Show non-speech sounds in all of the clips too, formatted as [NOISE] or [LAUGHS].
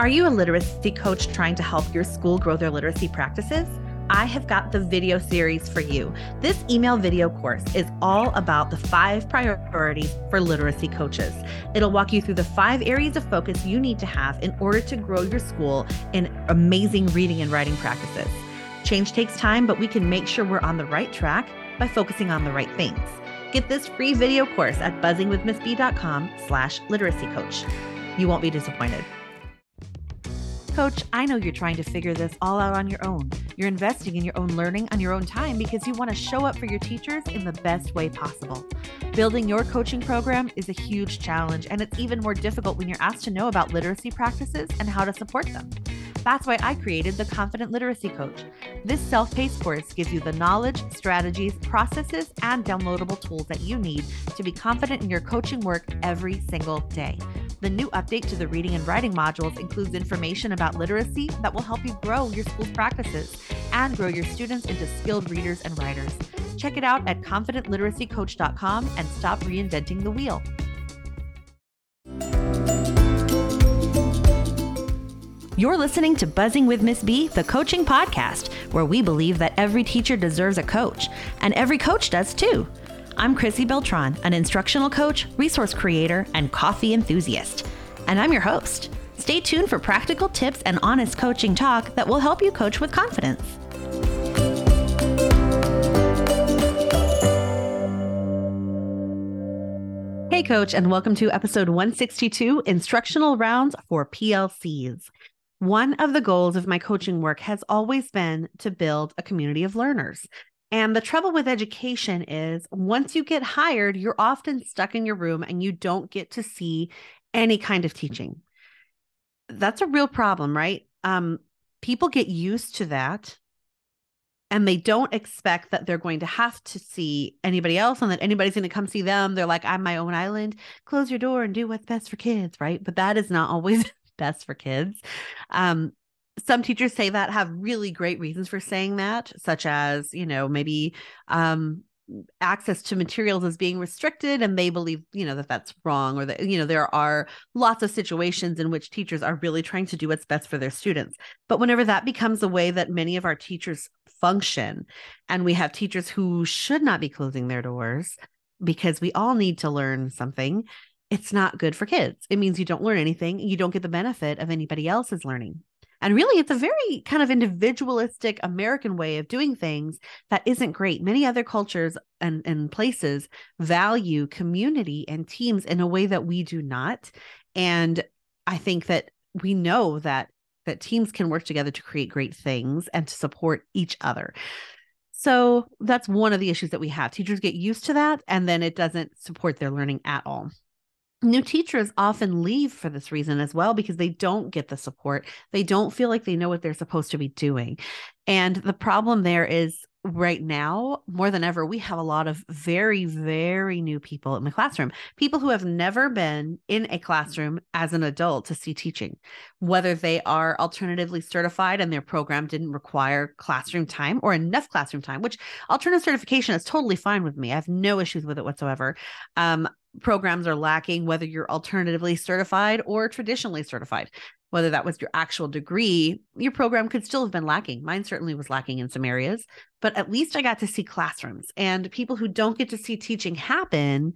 Are you a literacy coach trying to help your school grow their literacy practices? I have got the video series for you. This email video course is all about the five priorities for literacy coaches. It'll walk you through the five areas of focus you need to have in order to grow your school in amazing reading and writing practices. Change takes time, but we can make sure we're on the right track by focusing on the right things. Get this free video course at buzzingwithmissb.com slash literacy coach. You won't be disappointed. Coach, I know you're trying to figure this all out on your own. You're investing in your own learning on your own time because you want to show up for your teachers in the best way possible. Building your coaching program is a huge challenge, and it's even more difficult when you're asked to know about literacy practices and how to support them. That's why I created the Confident Literacy Coach. This self paced course gives you the knowledge, strategies, processes, and downloadable tools that you need to be confident in your coaching work every single day. The new update to the reading and writing modules includes information about literacy that will help you grow your school's practices and grow your students into skilled readers and writers. Check it out at confidentliteracycoach.com and stop reinventing the wheel. You're listening to Buzzing with Ms. B, the coaching podcast, where we believe that every teacher deserves a coach, and every coach does too. I'm Chrissy Beltran, an instructional coach, resource creator, and coffee enthusiast. And I'm your host. Stay tuned for practical tips and honest coaching talk that will help you coach with confidence. Hey, coach, and welcome to episode 162 Instructional Rounds for PLCs. One of the goals of my coaching work has always been to build a community of learners. And the trouble with education is once you get hired, you're often stuck in your room and you don't get to see any kind of teaching. That's a real problem, right? Um, people get used to that and they don't expect that they're going to have to see anybody else and that anybody's going to come see them. They're like, I'm my own island. Close your door and do what's best for kids, right? But that is not always [LAUGHS] best for kids. Um, some teachers say that have really great reasons for saying that, such as, you know, maybe um, access to materials is being restricted and they believe you know that that's wrong or that you know there are lots of situations in which teachers are really trying to do what's best for their students but whenever that becomes a way that many of our teachers function and we have teachers who should not be closing their doors because we all need to learn something it's not good for kids. It means you don't learn anything. You don't get the benefit of anybody else's learning. And really, it's a very kind of individualistic American way of doing things that isn't great. Many other cultures and, and places value community and teams in a way that we do not. And I think that we know that that teams can work together to create great things and to support each other. So that's one of the issues that we have. Teachers get used to that and then it doesn't support their learning at all new teachers often leave for this reason as well because they don't get the support. They don't feel like they know what they're supposed to be doing. And the problem there is right now, more than ever, we have a lot of very, very new people in the classroom, people who have never been in a classroom as an adult to see teaching, whether they are alternatively certified and their program didn't require classroom time or enough classroom time, which alternative certification is totally fine with me. I have no issues with it whatsoever. Um, programs are lacking, whether you're alternatively certified or traditionally certified. Whether that was your actual degree, your program could still have been lacking. Mine certainly was lacking in some areas, but at least I got to see classrooms and people who don't get to see teaching happen.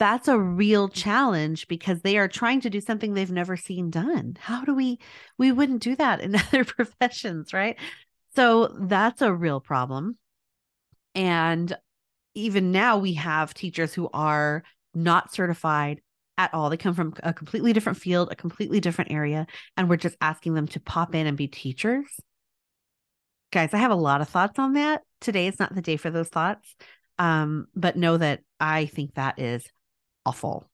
That's a real challenge because they are trying to do something they've never seen done. How do we, we wouldn't do that in [LAUGHS] other professions, right? So that's a real problem. And even now we have teachers who are not certified at all. They come from a completely different field, a completely different area, and we're just asking them to pop in and be teachers. Guys, I have a lot of thoughts on that. Today is not the day for those thoughts. Um, but know that I think that is awful.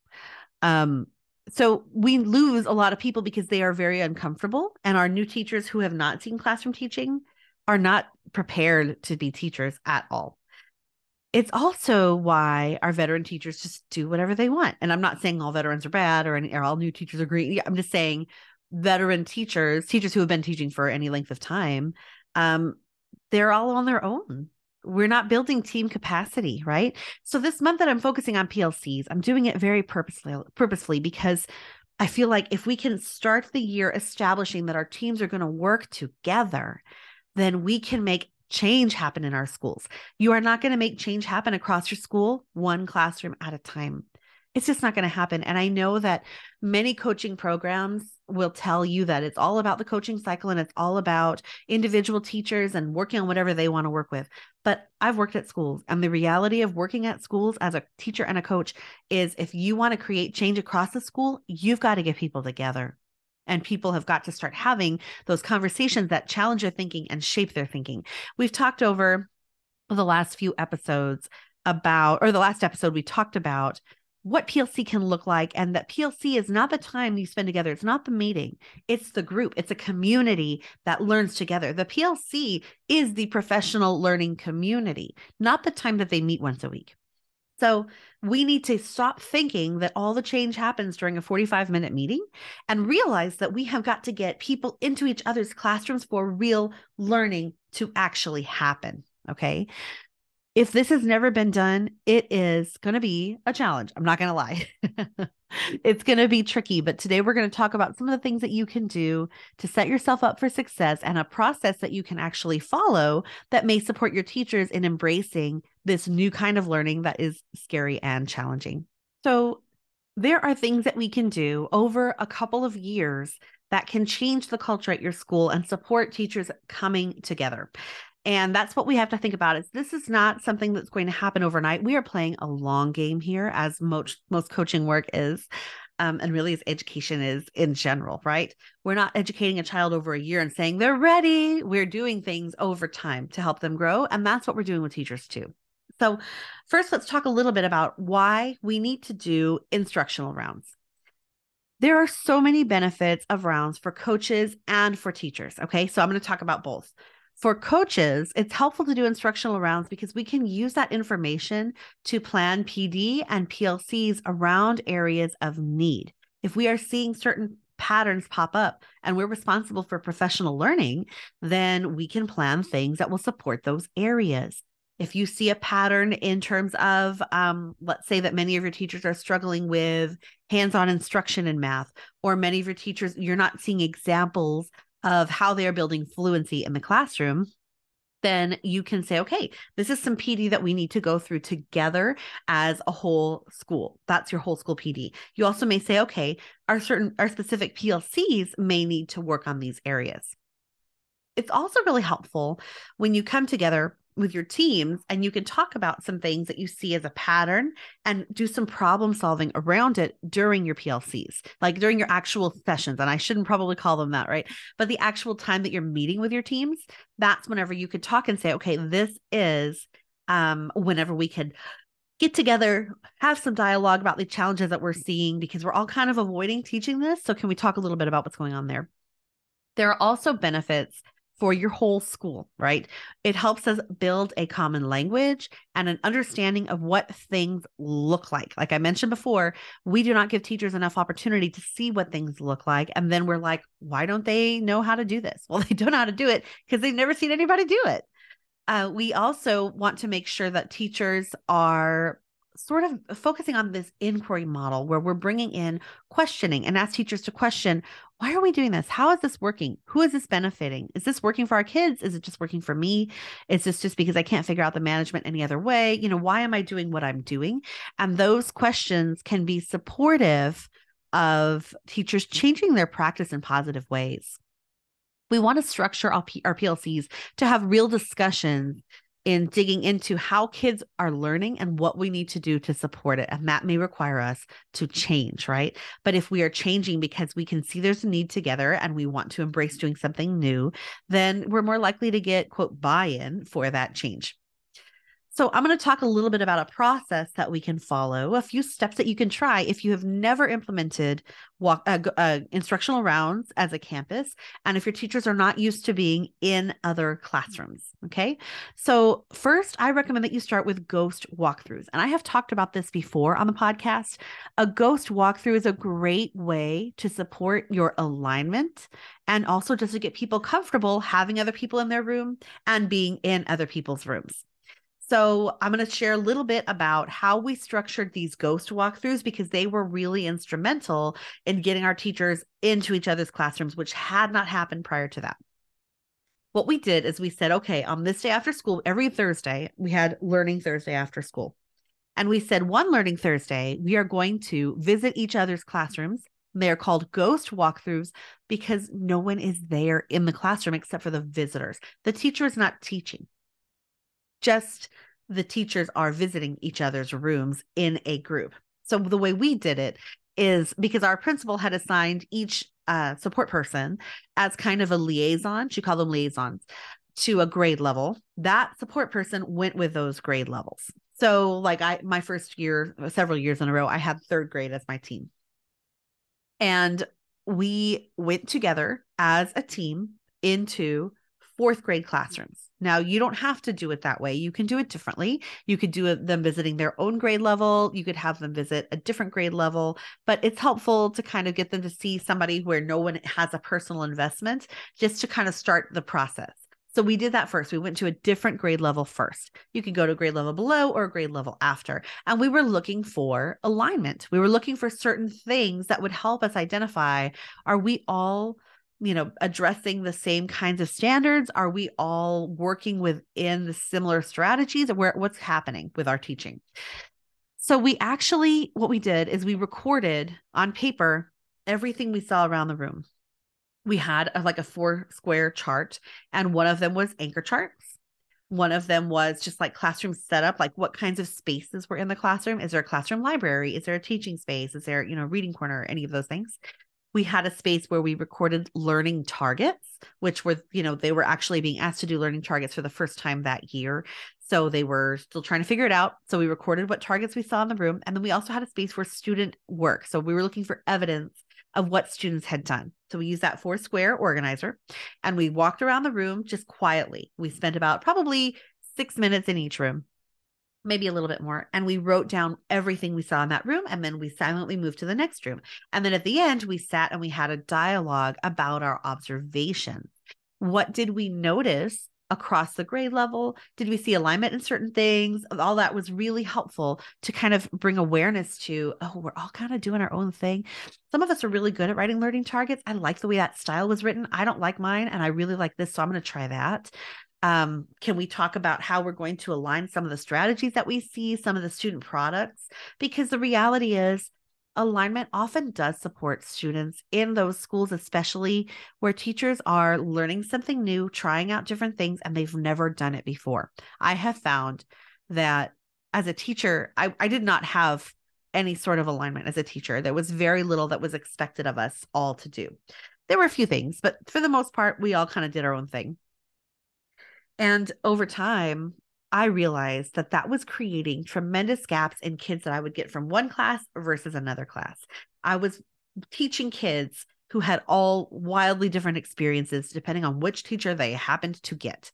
Um, so we lose a lot of people because they are very uncomfortable, and our new teachers who have not seen classroom teaching are not prepared to be teachers at all it's also why our veteran teachers just do whatever they want. And I'm not saying all veterans are bad or, any, or all new teachers are great. I'm just saying veteran teachers, teachers who have been teaching for any length of time, um, they're all on their own. We're not building team capacity, right? So this month that I'm focusing on PLCs, I'm doing it very purposely, purposefully because I feel like if we can start the year establishing that our teams are going to work together, then we can make change happen in our schools. You are not going to make change happen across your school one classroom at a time. It's just not going to happen. And I know that many coaching programs will tell you that it's all about the coaching cycle and it's all about individual teachers and working on whatever they want to work with. But I've worked at schools, and the reality of working at schools as a teacher and a coach is if you want to create change across the school, you've got to get people together. And people have got to start having those conversations that challenge their thinking and shape their thinking. We've talked over the last few episodes about, or the last episode, we talked about what PLC can look like and that PLC is not the time you spend together. It's not the meeting, it's the group, it's a community that learns together. The PLC is the professional learning community, not the time that they meet once a week. So we need to stop thinking that all the change happens during a 45 minute meeting and realize that we have got to get people into each other's classrooms for real learning to actually happen. Okay if this has never been done, it is going to be a challenge. I'm not going to lie. [LAUGHS] it's going to be tricky, but today we're going to talk about some of the things that you can do to set yourself up for success and a process that you can actually follow that may support your teachers in embracing this new kind of learning that is scary and challenging. So, there are things that we can do over a couple of years that can change the culture at your school and support teachers coming together. And that's what we have to think about is this is not something that's going to happen overnight. We are playing a long game here as most most coaching work is. Um, and really as education is in general, right? We're not educating a child over a year and saying they're ready. We're doing things over time to help them grow. And that's what we're doing with teachers too. So, first, let's talk a little bit about why we need to do instructional rounds. There are so many benefits of rounds for coaches and for teachers. Okay. So, I'm going to talk about both. For coaches, it's helpful to do instructional rounds because we can use that information to plan PD and PLCs around areas of need. If we are seeing certain patterns pop up and we're responsible for professional learning, then we can plan things that will support those areas. If you see a pattern in terms of, um, let's say that many of your teachers are struggling with hands on instruction in math, or many of your teachers, you're not seeing examples of how they are building fluency in the classroom, then you can say, okay, this is some PD that we need to go through together as a whole school. That's your whole school PD. You also may say, okay, our certain, our specific PLCs may need to work on these areas. It's also really helpful when you come together with your teams and you can talk about some things that you see as a pattern and do some problem solving around it during your PLCs, like during your actual sessions. And I shouldn't probably call them that, right? But the actual time that you're meeting with your teams, that's whenever you could talk and say, okay, this is um, whenever we could get together, have some dialogue about the challenges that we're seeing because we're all kind of avoiding teaching this. So, can we talk a little bit about what's going on there? There are also benefits for your whole school, right? It helps us build a common language and an understanding of what things look like. Like I mentioned before, we do not give teachers enough opportunity to see what things look like. And then we're like, why don't they know how to do this? [LAUGHS] Well, they don't know how to do it because they've never seen anybody do it. Uh, we also want to make sure that teachers are sort of focusing on this inquiry model where we're bringing in questioning and ask teachers to question why are we doing this? How is this working? Who is this benefiting? Is this working for our kids? Is it just working for me? Is this just because I can't figure out the management any other way? You know, why am I doing what I'm doing? And those questions can be supportive of teachers changing their practice in positive ways. We want to structure our, P- our PLCs to have real discussions in digging into how kids are learning and what we need to do to support it. And that may require us to change, right? But if we are changing because we can see there's a need together and we want to embrace doing something new, then we're more likely to get, quote, buy in for that change. So, I'm going to talk a little bit about a process that we can follow, a few steps that you can try if you have never implemented walk uh, uh, instructional rounds as a campus, and if your teachers are not used to being in other classrooms. Okay. So, first, I recommend that you start with ghost walkthroughs. And I have talked about this before on the podcast. A ghost walkthrough is a great way to support your alignment and also just to get people comfortable having other people in their room and being in other people's rooms. So, I'm going to share a little bit about how we structured these ghost walkthroughs because they were really instrumental in getting our teachers into each other's classrooms, which had not happened prior to that. What we did is we said, okay, on this day after school, every Thursday, we had Learning Thursday after school. And we said, one Learning Thursday, we are going to visit each other's classrooms. They are called ghost walkthroughs because no one is there in the classroom except for the visitors. The teacher is not teaching just the teachers are visiting each other's rooms in a group. So the way we did it is because our principal had assigned each uh, support person as kind of a liaison. She called them liaisons to a grade level. That support person went with those grade levels. So, like I, my first year, several years in a row, I had third grade as my team, and we went together as a team into fourth grade classrooms. Now, you don't have to do it that way. You can do it differently. You could do them visiting their own grade level. You could have them visit a different grade level, but it's helpful to kind of get them to see somebody where no one has a personal investment just to kind of start the process. So we did that first. We went to a different grade level first. You could go to a grade level below or a grade level after. And we were looking for alignment. We were looking for certain things that would help us identify are we all you know addressing the same kinds of standards? Are we all working within the similar strategies? Where what's happening with our teaching? So we actually what we did is we recorded on paper everything we saw around the room. We had a, like a four square chart and one of them was anchor charts. One of them was just like classroom setup like what kinds of spaces were in the classroom? Is there a classroom library? Is there a teaching space? Is there you know reading corner any of those things we had a space where we recorded learning targets, which were, you know, they were actually being asked to do learning targets for the first time that year. So they were still trying to figure it out. So we recorded what targets we saw in the room. And then we also had a space for student work. So we were looking for evidence of what students had done. So we used that four square organizer and we walked around the room just quietly. We spent about probably six minutes in each room maybe a little bit more. And we wrote down everything we saw in that room. And then we silently moved to the next room. And then at the end, we sat and we had a dialogue about our observations. What did we notice across the grade level? Did we see alignment in certain things? All that was really helpful to kind of bring awareness to, oh, we're all kind of doing our own thing. Some of us are really good at writing learning targets. I like the way that style was written. I don't like mine, and I really like this. So I'm going to try that. Um, can we talk about how we're going to align some of the strategies that we see, some of the student products? Because the reality is, alignment often does support students in those schools, especially where teachers are learning something new, trying out different things, and they've never done it before. I have found that as a teacher, I, I did not have any sort of alignment as a teacher. There was very little that was expected of us all to do. There were a few things, but for the most part, we all kind of did our own thing. And over time, I realized that that was creating tremendous gaps in kids that I would get from one class versus another class. I was teaching kids who had all wildly different experiences depending on which teacher they happened to get.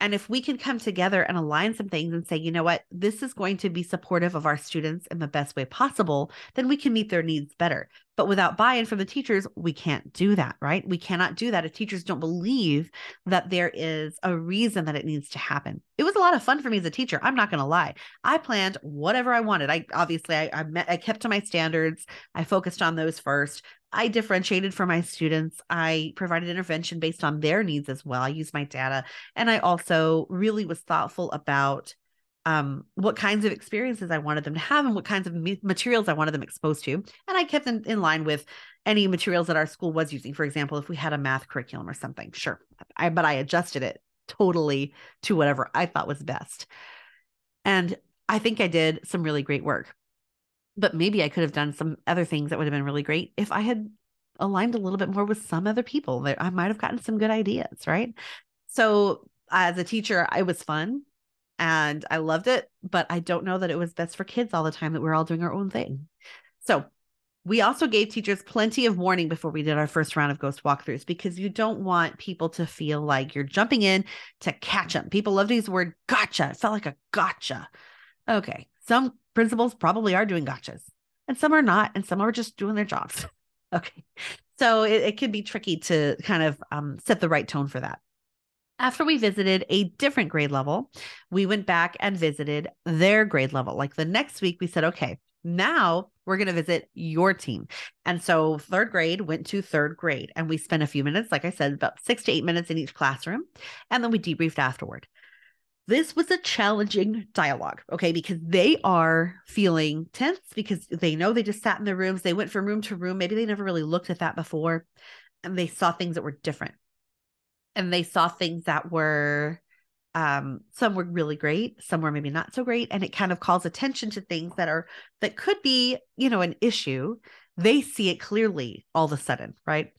And if we can come together and align some things and say, you know what, this is going to be supportive of our students in the best way possible, then we can meet their needs better. But without buy in from the teachers, we can't do that, right? We cannot do that if teachers don't believe that there is a reason that it needs to happen. It was a lot of fun for me as a teacher. I'm not going to lie. I planned whatever I wanted. I obviously I, I, met, I kept to my standards. I focused on those first. I differentiated for my students. I provided intervention based on their needs as well. I used my data. And I also really was thoughtful about um, what kinds of experiences I wanted them to have and what kinds of materials I wanted them exposed to. And I kept in, in line with any materials that our school was using. For example, if we had a math curriculum or something, sure. I, but I adjusted it totally to whatever I thought was best. And I think I did some really great work but maybe I could have done some other things that would have been really great if I had aligned a little bit more with some other people that I might have gotten some good ideas, right? So as a teacher, it was fun and I loved it, but I don't know that it was best for kids all the time that we're all doing our own thing. So we also gave teachers plenty of warning before we did our first round of ghost walkthroughs because you don't want people to feel like you're jumping in to catch them. People love to use the word gotcha. It felt like a gotcha. Okay. Some principals probably are doing gotchas and some are not, and some are just doing their jobs. [LAUGHS] okay. So it, it can be tricky to kind of um, set the right tone for that. After we visited a different grade level, we went back and visited their grade level. Like the next week, we said, okay, now we're going to visit your team. And so third grade went to third grade and we spent a few minutes, like I said, about six to eight minutes in each classroom. And then we debriefed afterward. This was a challenging dialogue, okay, because they are feeling tense because they know they just sat in their rooms. They went from room to room. Maybe they never really looked at that before and they saw things that were different. And they saw things that were um some were really great some were maybe not so great and it kind of calls attention to things that are that could be you know an issue they see it clearly all of a sudden right?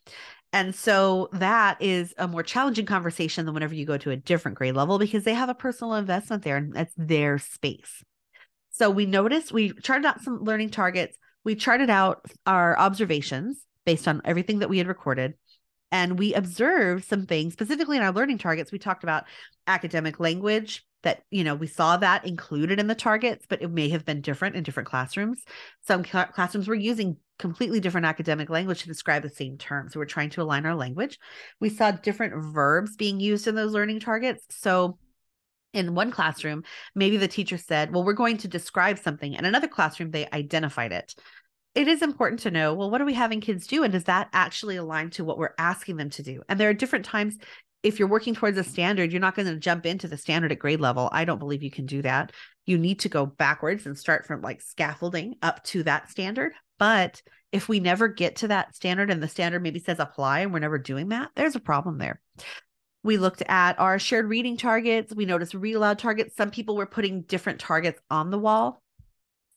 And so that is a more challenging conversation than whenever you go to a different grade level because they have a personal investment there and that's their space. So we noticed we charted out some learning targets we charted out our observations based on everything that we had recorded and we observed some things specifically in our learning targets we talked about academic language that you know we saw that included in the targets but it may have been different in different classrooms. Some cl- classrooms were using completely different academic language to describe the same terms so we're trying to align our language. We saw different verbs being used in those learning targets. So in one classroom maybe the teacher said well we're going to describe something in another classroom they identified it it is important to know well what are we having kids do? And does that actually align to what we're asking them to do? And there are different times if you're working towards a standard you're not going to jump into the standard at grade level. I don't believe you can do that. You need to go backwards and start from like scaffolding up to that standard. But if we never get to that standard and the standard maybe says apply and we're never doing that there's a problem there. We looked at our shared reading targets. We noticed read aloud targets. Some people were putting different targets on the wall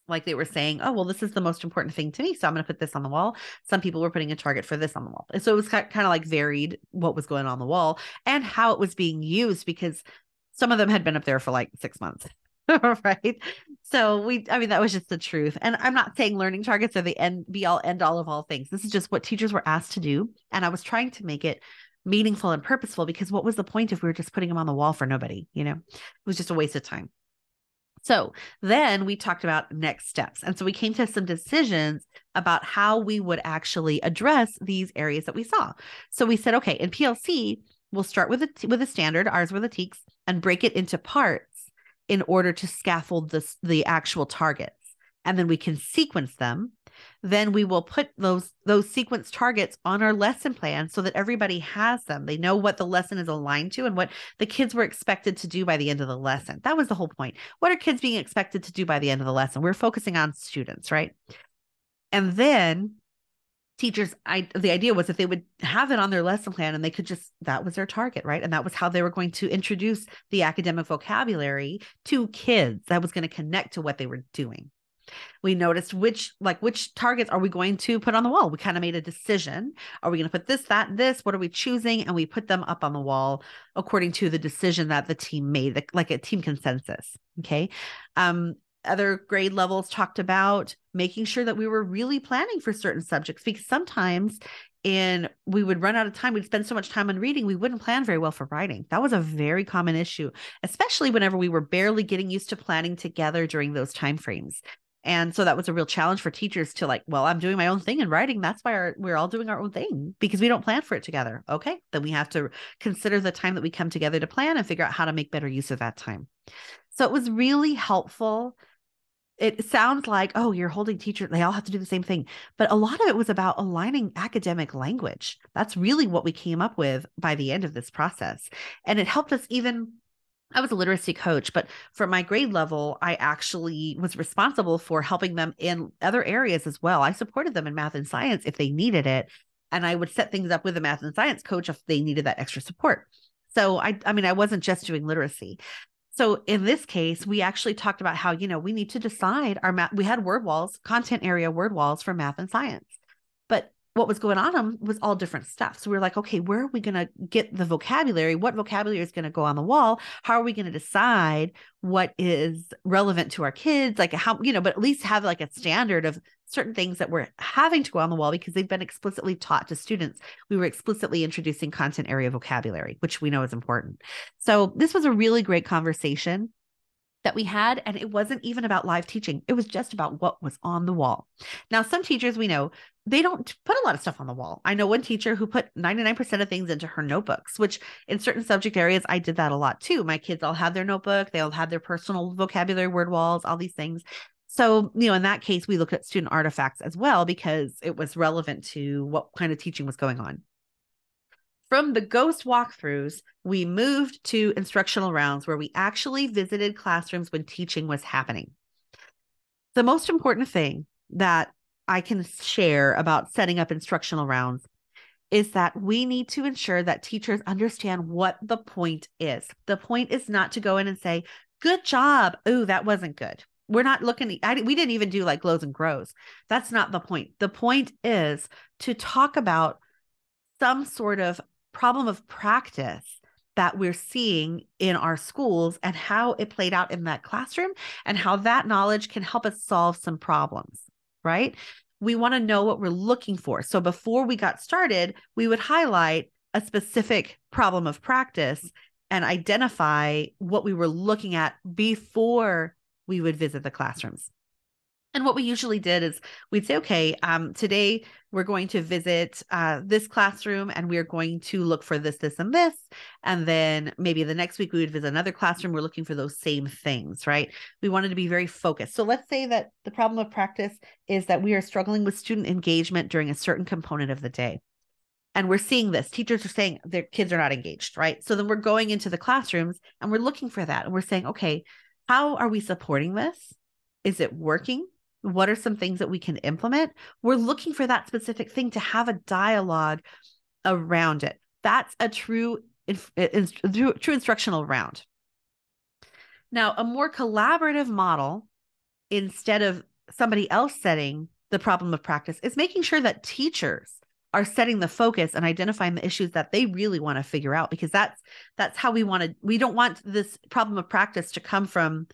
like they were saying, oh, well, this is the most important thing to me. So I'm going to put this on the wall. Some people were putting a target for this on the wall. And so it was kind of like varied what was going on the wall and how it was being used because some of them had been up there for like six months. [LAUGHS] right. So we, I mean, that was just the truth. And I'm not saying learning targets are the end be all end all of all things. This is just what teachers were asked to do. And I was trying to make it meaningful and purposeful because what was the point if we were just putting them on the wall for nobody? You know, it was just a waste of time. So then we talked about next steps. And so we came to some decisions about how we would actually address these areas that we saw. So we said, okay, in PLC, we'll start with a with a standard, ours were the TEKS, and break it into parts in order to scaffold this the actual targets. And then we can sequence them then we will put those those sequence targets on our lesson plan so that everybody has them. They know what the lesson is aligned to and what the kids were expected to do by the end of the lesson. That was the whole point. What are kids being expected to do by the end of the lesson? We're focusing on students right? And then teachers i the idea was that they would have it on their lesson plan and they could just that was their target right? And that was how they were going to introduce the academic vocabulary to kids. That was going to connect to what they were doing we noticed which like which targets are we going to put on the wall? We kind of made a decision. Are we going to put this that this? What are we choosing? And we put them up on the wall according to the decision that the team made like a team consensus okay? Um other grade levels talked about making sure that we were really planning for certain subjects because sometimes in we would run out of time we'd spend so much time on reading we wouldn't plan very well for writing. That was a very common issue especially whenever we were barely getting used to planning together during those time frames and so that was a real challenge for teachers to like, well, I'm doing my own thing in writing. That's why our, we're all doing our own thing because we don't plan for it together. Okay. Then we have to consider the time that we come together to plan and figure out how to make better use of that time. So it was really helpful. It sounds like, oh, you're holding teachers, they all have to do the same thing. But a lot of it was about aligning academic language. That's really what we came up with by the end of this process. And it helped us even I was a literacy coach, but for my grade level, I actually was responsible for helping them in other areas as well. I supported them in math and science if they needed it. And I would set things up with a math and science coach if they needed that extra support. So I I mean I wasn't just doing literacy. So in this case, we actually talked about how, you know, we need to decide our math. We had word walls, content area word walls for math and science. What was going on um, was all different stuff. So we are like, okay, where are we going to get the vocabulary? What vocabulary is going to go on the wall? How are we going to decide what is relevant to our kids? Like how, you know, but at least have like a standard of certain things that we're having to go on the wall because they've been explicitly taught to students. We were explicitly introducing content area vocabulary, which we know is important. So this was a really great conversation that we had and it wasn't even about live teaching it was just about what was on the wall now some teachers we know they don't put a lot of stuff on the wall. I know one teacher who put 99% of things into her notebooks, which in certain subject areas, I did that a lot too. My kids all have their notebook, they all have their personal vocabulary word walls, all these things. So, you know, in that case, we look at student artifacts as well because it was relevant to what kind of teaching was going on. From the ghost walkthroughs, we moved to instructional rounds where we actually visited classrooms when teaching was happening. The most important thing that I can share about setting up instructional rounds is that we need to ensure that teachers understand what the point is. The point is not to go in and say, Good job. Oh, that wasn't good. We're not looking, I, we didn't even do like glows and grows. That's not the point. The point is to talk about some sort of problem of practice that we're seeing in our schools and how it played out in that classroom and how that knowledge can help us solve some problems right? We want to know what we're looking for. So before we got started, we would highlight a specific problem of practice and identify what we were looking at before we would visit the classrooms. And what we usually did is we'd say, okay, um, today we're going to visit uh, this classroom and we're going to look for this, this, and this. And then maybe the next week we would visit another classroom. We're looking for those same things, right? We wanted to be very focused. So let's say that the problem of practice is that we are struggling with student engagement during a certain component of the day. And we're seeing this. Teachers are saying their kids are not engaged, right? So then we're going into the classrooms and we're looking for that. And we're saying, okay, how are we supporting this? Is it working? What are some things that we can implement? We're looking for that specific thing to have a dialogue around it. That's a true true instructional round. Now a more collaborative model instead of somebody else setting the problem of practice is making sure that teachers are setting the focus and identifying the issues that they really want to figure out because that's that's how we want to we don't want this problem of practice to come from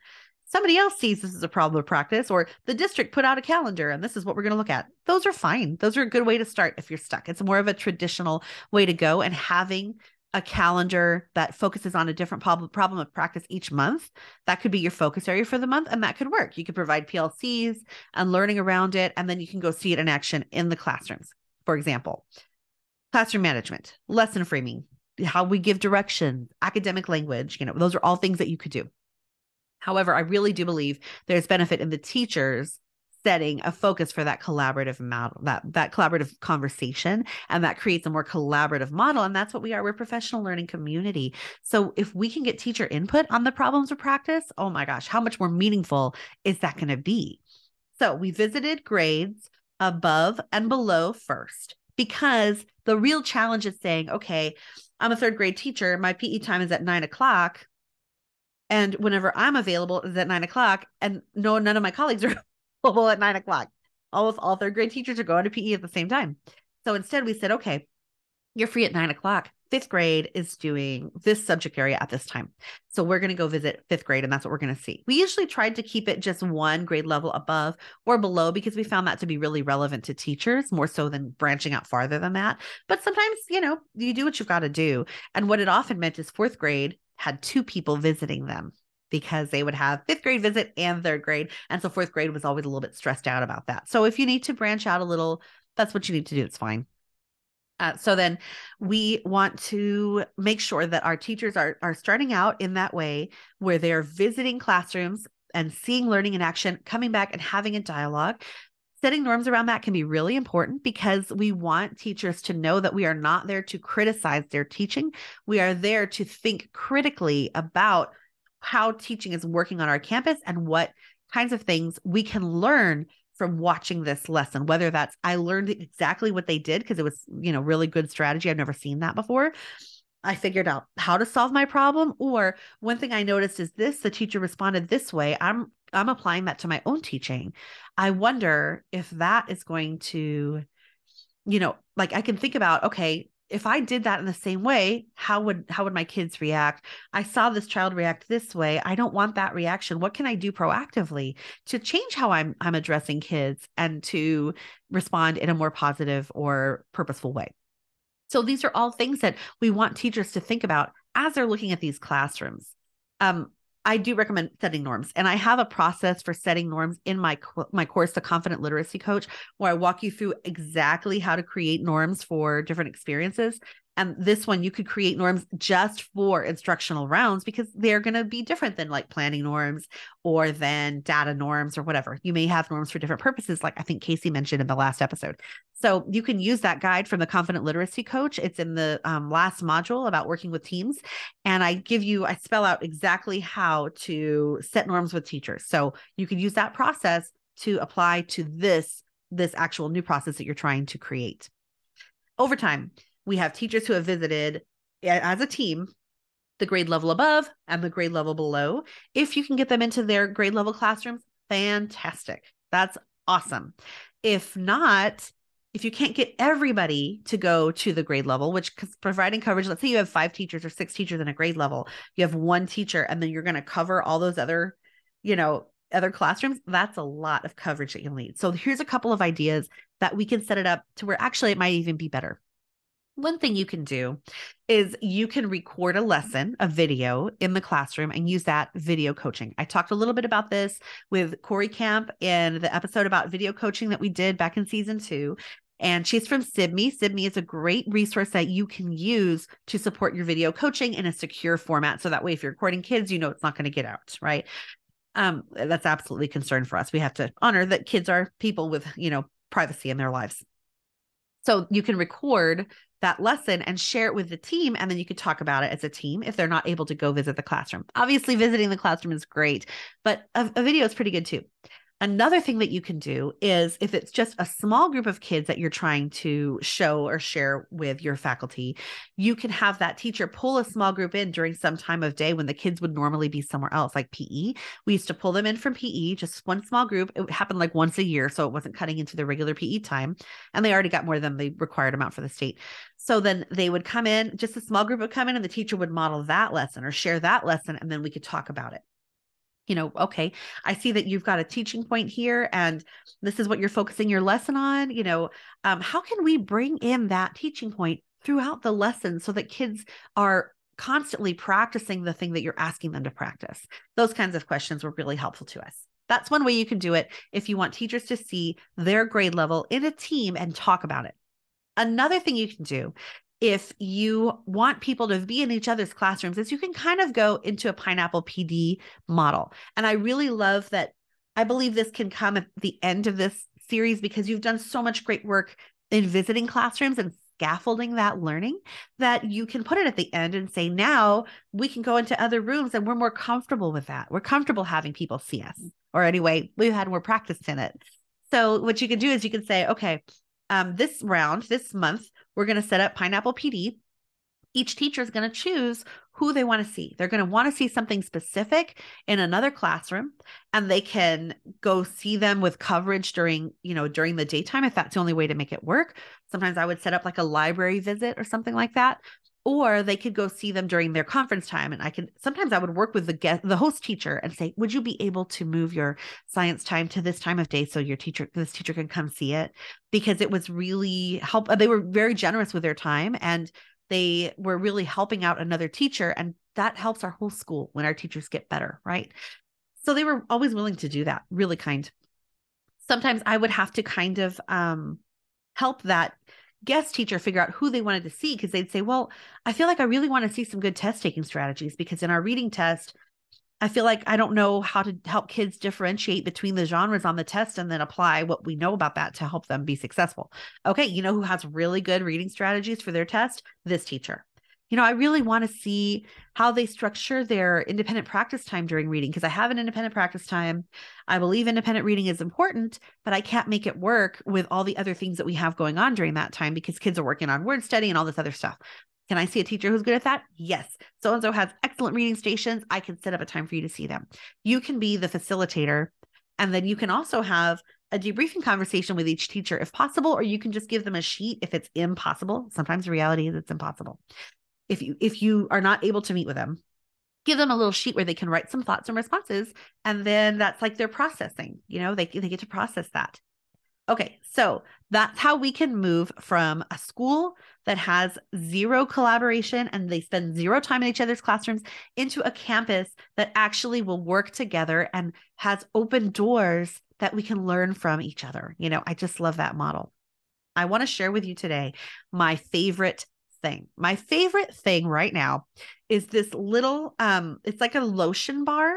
somebody else sees this as a problem of practice or the district put out a calendar and this is what we're going to look at. Those are fine. Those are a good way to start if you're stuck. It's more of a traditional way to go and having a calendar that focuses on a different problem of practice each month that could be your focus area for the month and that could work. You could provide plcs and learning around it and then you can go see it in action in the classrooms. For example classroom management lesson framing how we give direction academic language you know those are all things that you could do However, I really do believe there's benefit in the teachers setting a focus for that collaborative model that that collaborative conversation and that creates a more collaborative model and that's what we are. We're professional learning community. So if we can get teacher input on the problems of practice oh my gosh how much more meaningful is that going to be? So we visited grades above and below first because the real challenge is saying okay i'm a third grade teacher. My pe time is at nine o'clock and whenever I'm available is at nine o'clock, and no, none of my colleagues are [LAUGHS] available at nine o'clock. Almost all third grade teachers are going to PE at the same time. So instead, we said, okay, you're free at nine o'clock. Fifth grade is doing this subject area at this time. So we're going to go visit fifth grade, and that's what we're going to see. We usually tried to keep it just one grade level above or below because we found that to be really relevant to teachers more so than branching out farther than that. But sometimes, you know, you do what you've got to do. And what it often meant is fourth grade had two people visiting them because they would have fifth grade visit and third grade. And so fourth grade was always a little bit stressed out about that. So if you need to branch out a little, that's what you need to do. It's fine. Uh, so then we want to make sure that our teachers are, are starting out in that way where they're visiting classrooms and seeing learning in action, coming back and having a dialogue setting norms around that can be really important because we want teachers to know that we are not there to criticize their teaching. We are there to think critically about how teaching is working on our campus and what kinds of things we can learn from watching this lesson whether that's i learned exactly what they did because it was you know really good strategy i've never seen that before I figured out how to solve my problem. Or one thing I noticed is this the teacher responded this way. I'm I'm applying that to my own teaching. I wonder if that is going to, you know, like I can think about, okay, if I did that in the same way, how would how would my kids react? I saw this child react this way. I don't want that reaction. What can I do proactively to change how I'm I'm addressing kids and to respond in a more positive or purposeful way? So these are all things that we want teachers to think about as they're looking at these classrooms. Um, I do recommend setting norms, and I have a process for setting norms in my my course, the Confident Literacy Coach, where I walk you through exactly how to create norms for different experiences. And this one, you could create norms just for instructional rounds because they're going to be different than like planning norms or than data norms or whatever. You may have norms for different purposes, like I think Casey mentioned in the last episode. So you can use that guide from the Confident Literacy Coach. It's in the um, last module about working with teams. And I give you, I spell out exactly how to set norms with teachers. So you can use that process to apply to this this actual new process that you're trying to create. Over time, we have teachers who have visited eh, as a team the grade level above and the grade level below. If you can get them into their grade level classrooms, fantastic. That's awesome. If not, if you can't get everybody to go to the grade level, which providing coverage, let's say you have five teachers or six teachers in a grade level, you have one teacher, and then you're going to cover all those other, you know, other classrooms, that's a lot of coverage that you'll need. So here's a couple of ideas that we can set it up to where actually it might even be better one thing you can do is you can record a lesson, a video in the classroom and use that video coaching. I talked a little bit about this with Corey Camp in the episode about video coaching that we did back in season two. And she's from Sibme. Sibme is a great resource that you can use to support your video coaching in a secure format. So that way, if you're recording kids, you know it's not going to get out, right? Um, that's absolutely concern for us. We have to honor that kids are people with, you know, privacy in their lives. So you can record that lesson and share it with the team. And then you could talk about it as a team if they're not able to go visit the classroom. Obviously, visiting the classroom is great, but a, a video is pretty good too. Another thing that you can do is if it's just a small group of kids that you're trying to show or share with your faculty, you can have that teacher pull a small group in during some time of day when the kids would normally be somewhere else, like PE. We used to pull them in from PE, just one small group. It happened like once a year, so it wasn't cutting into the regular PE time. And they already got more than the required amount for the state. So then they would come in, just a small group would come in, and the teacher would model that lesson or share that lesson, and then we could talk about it you know, okay, I see that you've got a teaching point here and this is what you're focusing your lesson on. You know, um, how can we bring in that teaching point throughout the lesson so that kids are constantly practicing the thing that you're asking them to practice? Those kinds of questions were really helpful to us. That's one way you can do it if you want teachers to see their grade level in a team and talk about it. Another thing you can do if you want people to be in each other's classrooms is you can kind of go into a pineapple PD model. And I really love that I believe this can come at the end of this series because you've done so much great work in visiting classrooms and scaffolding that learning that you can put it at the end and say now we can go into other rooms and we're more comfortable with that. We're comfortable having people see us. Or anyway, we've had more practice in it. So what you can do is you can say, okay, um, this round, this month, we're going to set up Pineapple PD. Each teacher is going to choose who they want to see. They're going to want to see something specific in another classroom and they can go see them with coverage during, you know, during the daytime if that's the only way to make it work. Sometimes I would set up like a library visit or something like that or they could go see them during their conference time and i could sometimes i would work with the guest the host teacher and say would you be able to move your science time to this time of day so your teacher this teacher can come see it? Because it was really help they were very generous with their time and they were really helping out another teacher and that helps our whole school when our teachers get better right? So they were always willing to do that really kind. Sometimes i would have to kind of um help that guest teacher figure out who they wanted to see because they'd say, Well, I feel like I really want to see some good test taking strategies because in our reading test, I feel like I don't know how to help kids differentiate between the genres on the test and then apply what we know about that to help them be successful. Okay, you know who has really good reading strategies for their test? This teacher you know, I really want to see how they structure their independent practice time during reading because I have an independent practice time. I believe independent reading is important, but I can't make it work with all the other things that we have going on during that time because kids are working on word study and all this other stuff. Can I see a teacher who's good at that? Yes. So and so has excellent reading stations. I can set up a time for you to see them. You can be the facilitator. And then you can also have a debriefing conversation with each teacher if possible, or you can just give them a sheet if it's impossible. Sometimes the reality is it's impossible if you if you are not able to meet with them give them a little sheet where they can write some thoughts and responses and then that's like their processing you know they, they get to process that Okay, so that's how we can move from a school that has zero collaboration and they spend zero time in each other's classrooms into a campus that actually will work together and has open doors that we can learn from each other. You know, I just love that model. I want to share with you today my favorite thing. My favorite thing right now is this little um it's like a lotion bar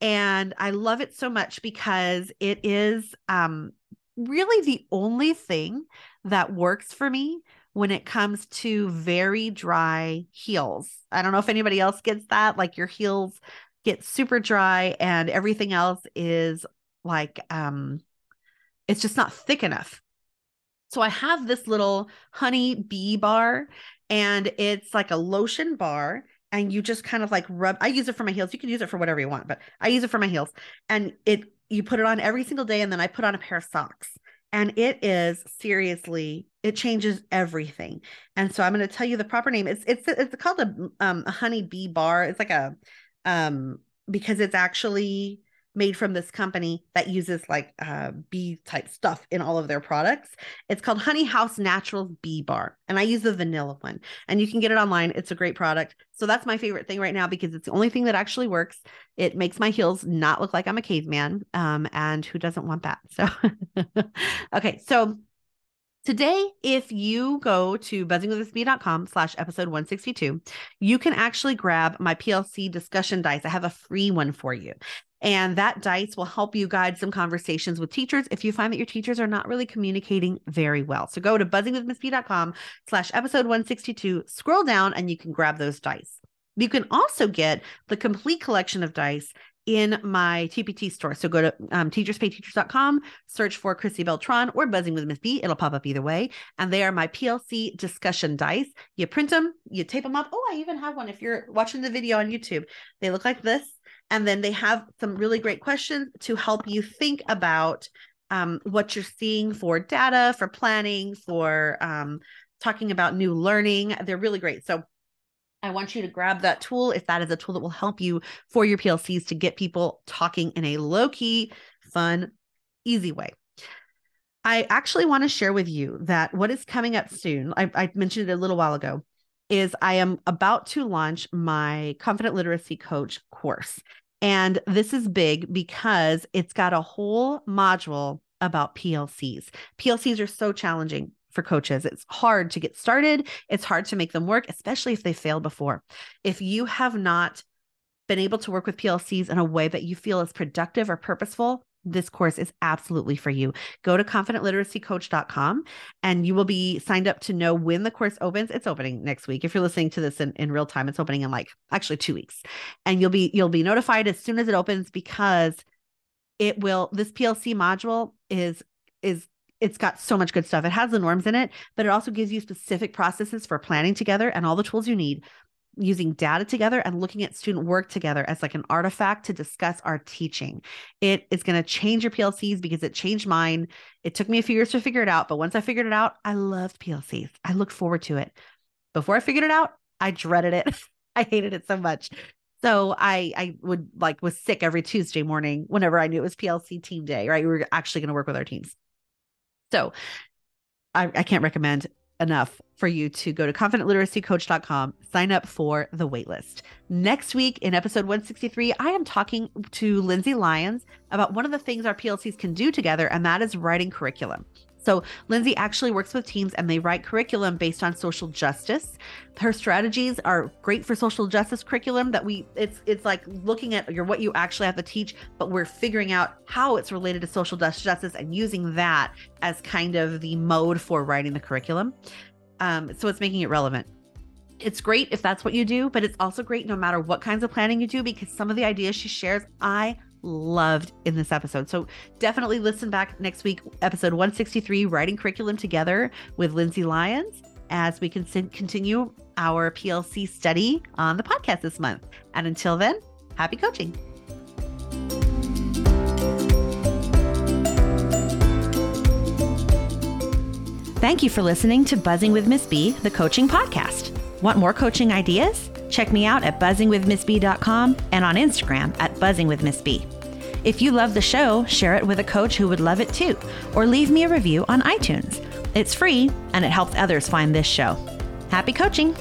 and I love it so much because it is um really the only thing that works for me when it comes to very dry heels. I don't know if anybody else gets that like your heels get super dry and everything else is like um it's just not thick enough. So I have this little honey bee bar and it's like a lotion bar and you just kind of like rub I use it for my heels. You can use it for whatever you want, but I use it for my heels. And it you put it on every single day and then I put on a pair of socks. And it is seriously, it changes everything. And so I'm going to tell you the proper name. It's it's it's called a um a honey bee bar. It's like a um because it's actually made from this company that uses like uh, bee type stuff in all of their products. It's called Honey House Naturals Bee Bar, and I use the vanilla one. And you can get it online. It's a great product. So that's my favorite thing right now because it's the only thing that actually works. It makes my heels not look like I'm a caveman. Um, and who doesn't want that? So, [LAUGHS] okay, so Today, if you go to buzzingwithmsb.com slash episode 162, you can actually grab my PLC discussion dice. I have a free one for you. And that dice will help you guide some conversations with teachers if you find that your teachers are not really communicating very well. So go to buzzingwithmsb.com slash episode 162, scroll down, and you can grab those dice. You can also get the complete collection of dice in my TPT store. So go to um, teacherspayteachers.com, search for Chrissy Beltran or Buzzing with Ms. B. It'll pop up either way. And they are my PLC discussion dice. You print them, you tape them up. Oh, I even have one if you're watching the video on YouTube. They look like this. And then they have some really great questions to help you think about um, what you're seeing for data, for planning, for um, talking about new learning. They're really great. So I want you to grab that tool if that is a tool that will help you for your PLCs to get people talking in a low key, fun, easy way. I actually want to share with you that what is coming up soon, I, I mentioned it a little while ago, is I am about to launch my Confident Literacy Coach course. And this is big because it's got a whole module about PLCs. PLCs are so challenging for coaches. It's hard to get started, it's hard to make them work, especially if they failed before. If you have not been able to work with PLCs in a way that you feel is productive or purposeful, this course is absolutely for you. Go to confidentliteracycoach.com and you will be signed up to know when the course opens. It's opening next week. If you're listening to this in, in real time, it's opening in like actually two weeks. And you'll be you'll be notified as soon as it opens because it will this PLC module is is it's got so much good stuff. It has the norms in it, but it also gives you specific processes for planning together and all the tools you need using data together and looking at student work together as like an artifact to discuss our teaching. It is going to change your PLCs because it changed mine. It took me a few years to figure it out, but once I figured it out, I loved PLCs. I looked forward to it. Before I figured it out, I dreaded it. [LAUGHS] I hated it so much. So I I would like was sick every Tuesday morning whenever I knew it was PLC team day, right? We were actually going to work with our teams. So I, I can't recommend enough for you to go to confidentliteracycoach.com, sign up for the waitlist. Next week in episode 163, I am talking to Lindsay Lyons about one of the things our PLCs can do together, and that is writing curriculum. So, Lindsay actually works with teams and they write curriculum based on social justice. Her strategies are great for social justice curriculum that we it's it's like looking at your what you actually have to teach, but we're figuring out how it's related to social justice and using that as kind of the mode for writing the curriculum. Um, so it's making it relevant it's great if that's what you do, but it's also great no matter what kinds of planning you do because some of the ideas she shares I loved in this episode. So definitely listen back next week, episode 163, Writing Curriculum Together with Lindsay Lyons, as we can continue our PLC study on the podcast this month. And until then, happy coaching. Thank you for listening to Buzzing with Ms. B, the coaching podcast. Want more coaching ideas? Check me out at buzzingwithmsb.com and on Instagram at buzzingwithmsb. If you love the show, share it with a coach who would love it too, or leave me a review on iTunes. It's free and it helps others find this show. Happy coaching!